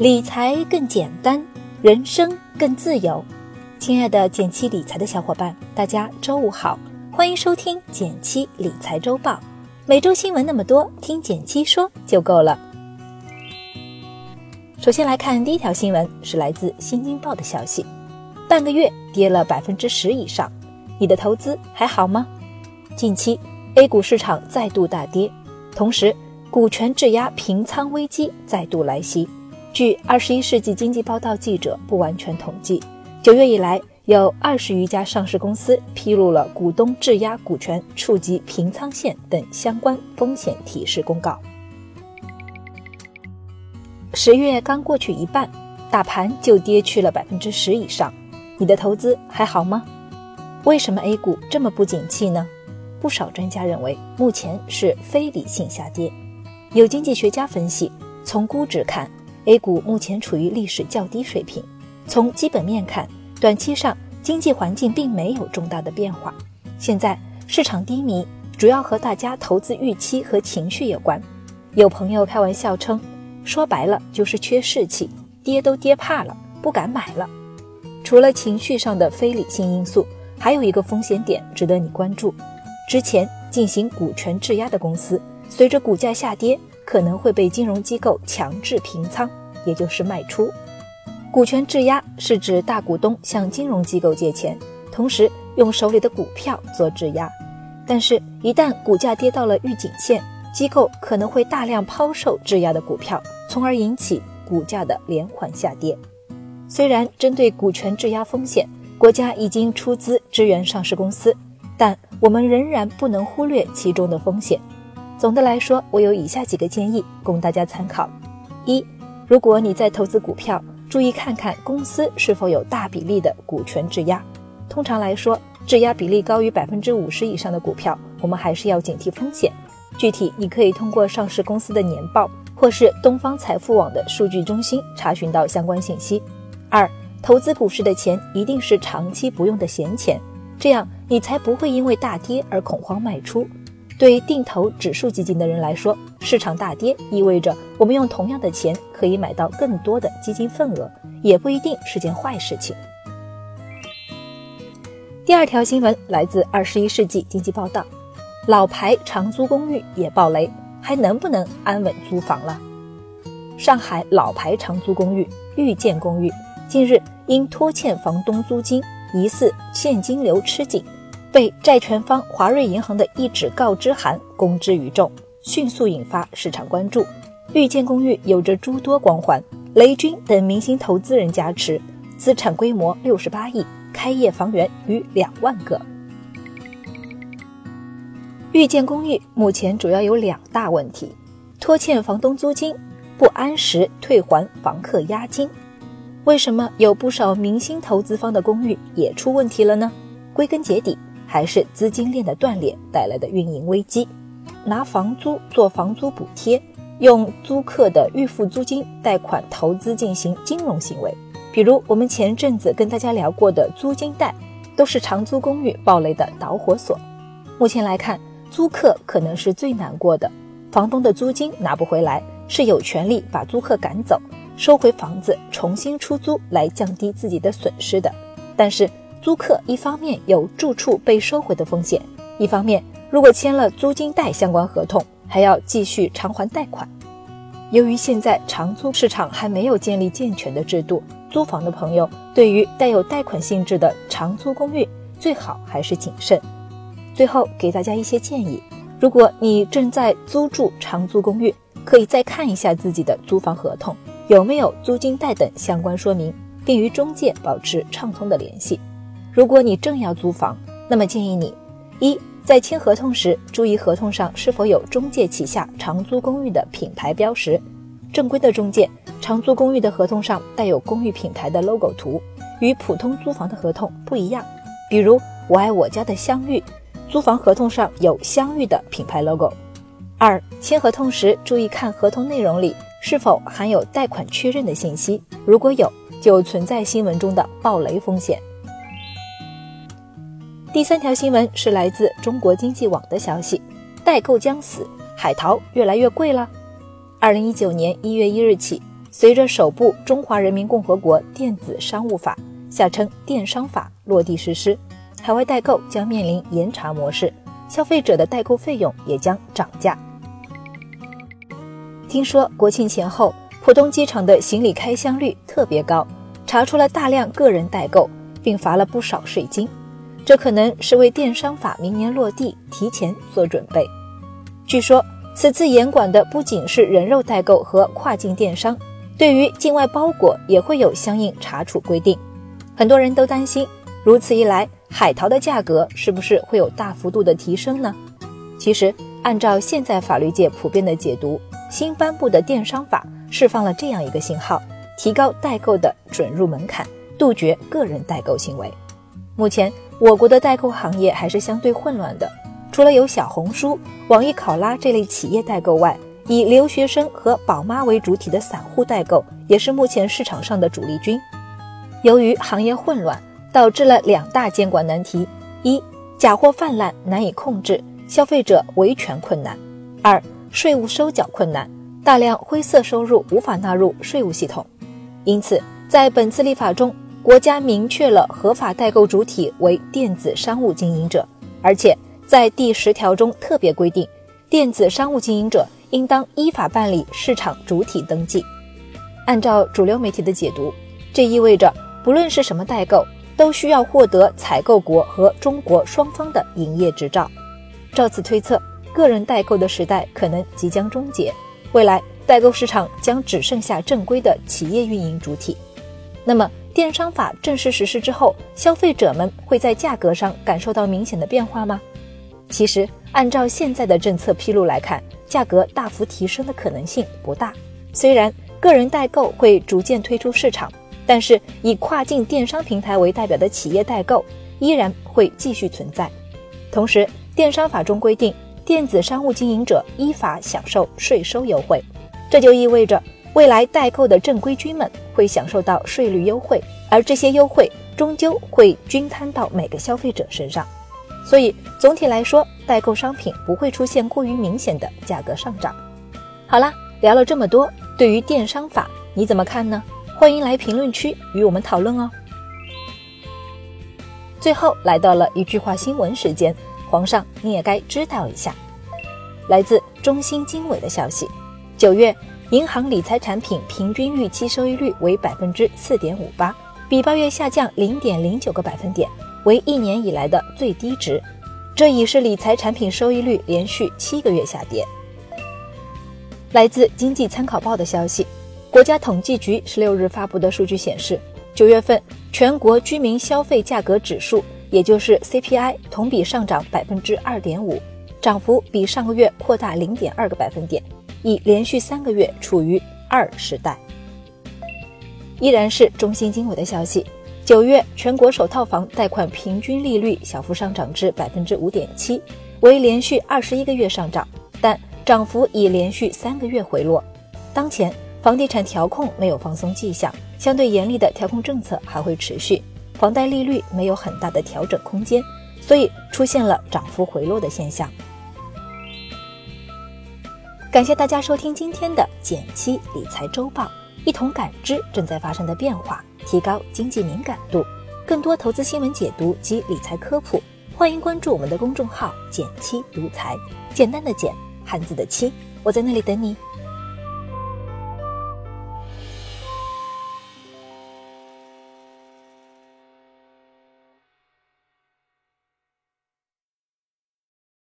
理财更简单，人生更自由。亲爱的减七理财的小伙伴，大家周五好，欢迎收听减七理财周报。每周新闻那么多，听减七说就够了。首先来看第一条新闻，是来自《新京报》的消息：半个月跌了百分之十以上，你的投资还好吗？近期 A 股市场再度大跌，同时股权质押平仓危机再度来袭。据《二十一世纪经济报道》记者不完全统计，九月以来有二十余家上市公司披露了股东质押股权触及平仓线等相关风险提示公告。十月刚过去一半，大盘就跌去了百分之十以上，你的投资还好吗？为什么 A 股这么不景气呢？不少专家认为，目前是非理性下跌。有经济学家分析，从估值看。A 股目前处于历史较低水平。从基本面看，短期上经济环境并没有重大的变化。现在市场低迷，主要和大家投资预期和情绪有关。有朋友开玩笑称，说白了就是缺士气，跌都跌怕了，不敢买了。除了情绪上的非理性因素，还有一个风险点值得你关注：之前进行股权质押的公司，随着股价下跌。可能会被金融机构强制平仓，也就是卖出。股权质押是指大股东向金融机构借钱，同时用手里的股票做质押。但是，一旦股价跌到了预警线，机构可能会大量抛售质押的股票，从而引起股价的连环下跌。虽然针对股权质押风险，国家已经出资支援上市公司，但我们仍然不能忽略其中的风险。总的来说，我有以下几个建议供大家参考：一，如果你在投资股票，注意看看公司是否有大比例的股权质押。通常来说，质押比例高于百分之五十以上的股票，我们还是要警惕风险。具体你可以通过上市公司的年报，或是东方财富网的数据中心查询到相关信息。二，投资股市的钱一定是长期不用的闲钱，这样你才不会因为大跌而恐慌卖出。对于定投指数基金的人来说，市场大跌意味着我们用同样的钱可以买到更多的基金份额，也不一定是件坏事情。第二条新闻来自《二十一世纪经济报道》，老牌长租公寓也爆雷，还能不能安稳租房了？上海老牌长租公寓遇见公寓近日因拖欠房东租金，疑似现金流吃紧。被债权方华瑞银行的一纸告知函公之于众，迅速引发市场关注。遇见公寓有着诸多光环，雷军等明星投资人加持，资产规模六十八亿，开业房源逾两万个。遇见公寓目前主要有两大问题：拖欠房东租金，不按时退还房客押金。为什么有不少明星投资方的公寓也出问题了呢？归根结底。还是资金链的断裂带来的运营危机，拿房租做房租补贴，用租客的预付租金贷款投资进行金融行为，比如我们前阵子跟大家聊过的租金贷，都是长租公寓暴雷的导火索。目前来看，租客可能是最难过的，房东的租金拿不回来，是有权利把租客赶走，收回房子重新出租来降低自己的损失的，但是。租客一方面有住处被收回的风险，一方面如果签了租金贷相关合同，还要继续偿还贷款。由于现在长租市场还没有建立健全的制度，租房的朋友对于带有贷款性质的长租公寓，最好还是谨慎。最后给大家一些建议：如果你正在租住长租公寓，可以再看一下自己的租房合同有没有租金贷等相关说明，并与中介保持畅通的联系。如果你正要租房，那么建议你：一，在签合同时注意合同上是否有中介旗下长租公寓的品牌标识。正规的中介长租公寓的合同上带有公寓品牌的 logo 图，与普通租房的合同不一样。比如我爱我家的相遇，租房合同上有相遇的品牌 logo。二，签合同时注意看合同内容里是否含有贷款确认的信息，如果有，就存在新闻中的暴雷风险。第三条新闻是来自中国经济网的消息：代购将死，海淘越来越贵了。二零一九年一月一日起，随着首部《中华人民共和国电子商务法》（下称电商法）落地实施，海外代购将面临严查模式，消费者的代购费用也将涨价。听说国庆前后，浦东机场的行李开箱率特别高，查出了大量个人代购，并罚了不少税金。这可能是为电商法明年落地提前做准备。据说，此次严管的不仅是人肉代购和跨境电商。对于境外包裹也会有相应查处规定，很多人都担心，如此一来，海淘的价格是不是会有大幅度的提升呢？其实，按照现在法律界普遍的解读，新颁布的电商法释放了这样一个信号，提高代购的准入门槛，杜绝个人代购行为。目前，我国的代购行业还是相对混乱的，除了有小红书、网易考拉这类企业代购外，以留学生和宝妈为主体的散户代购也是目前市场上的主力军。由于行业混乱，导致了两大监管难题：一、假货泛滥难以控制，消费者维权困难；二、税务收缴困难，大量灰色收入无法纳入税务系统。因此，在本次立法中，国家明确了合法代购主体为电子商务经营者，而且在第十条中特别规定，电子商务经营者。应当依法办理市场主体登记。按照主流媒体的解读，这意味着不论是什么代购，都需要获得采购国和中国双方的营业执照。照此推测，个人代购的时代可能即将终结，未来代购市场将只剩下正规的企业运营主体。那么，电商法正式实施之后，消费者们会在价格上感受到明显的变化吗？其实，按照现在的政策披露来看，价格大幅提升的可能性不大。虽然个人代购会逐渐退出市场，但是以跨境电商平台为代表的企业代购依然会继续存在。同时，电商法中规定，电子商务经营者依法享受税收优惠，这就意味着未来代购的正规军们会享受到税率优惠，而这些优惠终究会均摊到每个消费者身上。所以总体来说，代购商品不会出现过于明显的价格上涨。好啦，聊了这么多，对于电商法你怎么看呢？欢迎来评论区与我们讨论哦。最后来到了一句话新闻时间，皇上你也该知道一下。来自中新经纬的消息，九月银行理财产品平均预期收益率为百分之四点五八，比八月下降零点零九个百分点。为一年以来的最低值，这已是理财产品收益率连续七个月下跌。来自《经济参考报》的消息，国家统计局十六日发布的数据显示，九月份全国居民消费价格指数，也就是 CPI，同比上涨百分之二点五，涨幅比上个月扩大零点二个百分点，已连续三个月处于二时代。依然是中新经纬的消息。九月全国首套房贷款平均利率小幅上涨至百分之五点七，为连续二十一个月上涨，但涨幅已连续三个月回落。当前房地产调控没有放松迹象，相对严厉的调控政策还会持续，房贷利率没有很大的调整空间，所以出现了涨幅回落的现象。感谢大家收听今天的减七理财周报，一同感知正在发生的变化。提高经济敏感度，更多投资新闻解读及理财科普，欢迎关注我们的公众号“减七独裁”，简单的简，汉字的七，我在那里等你。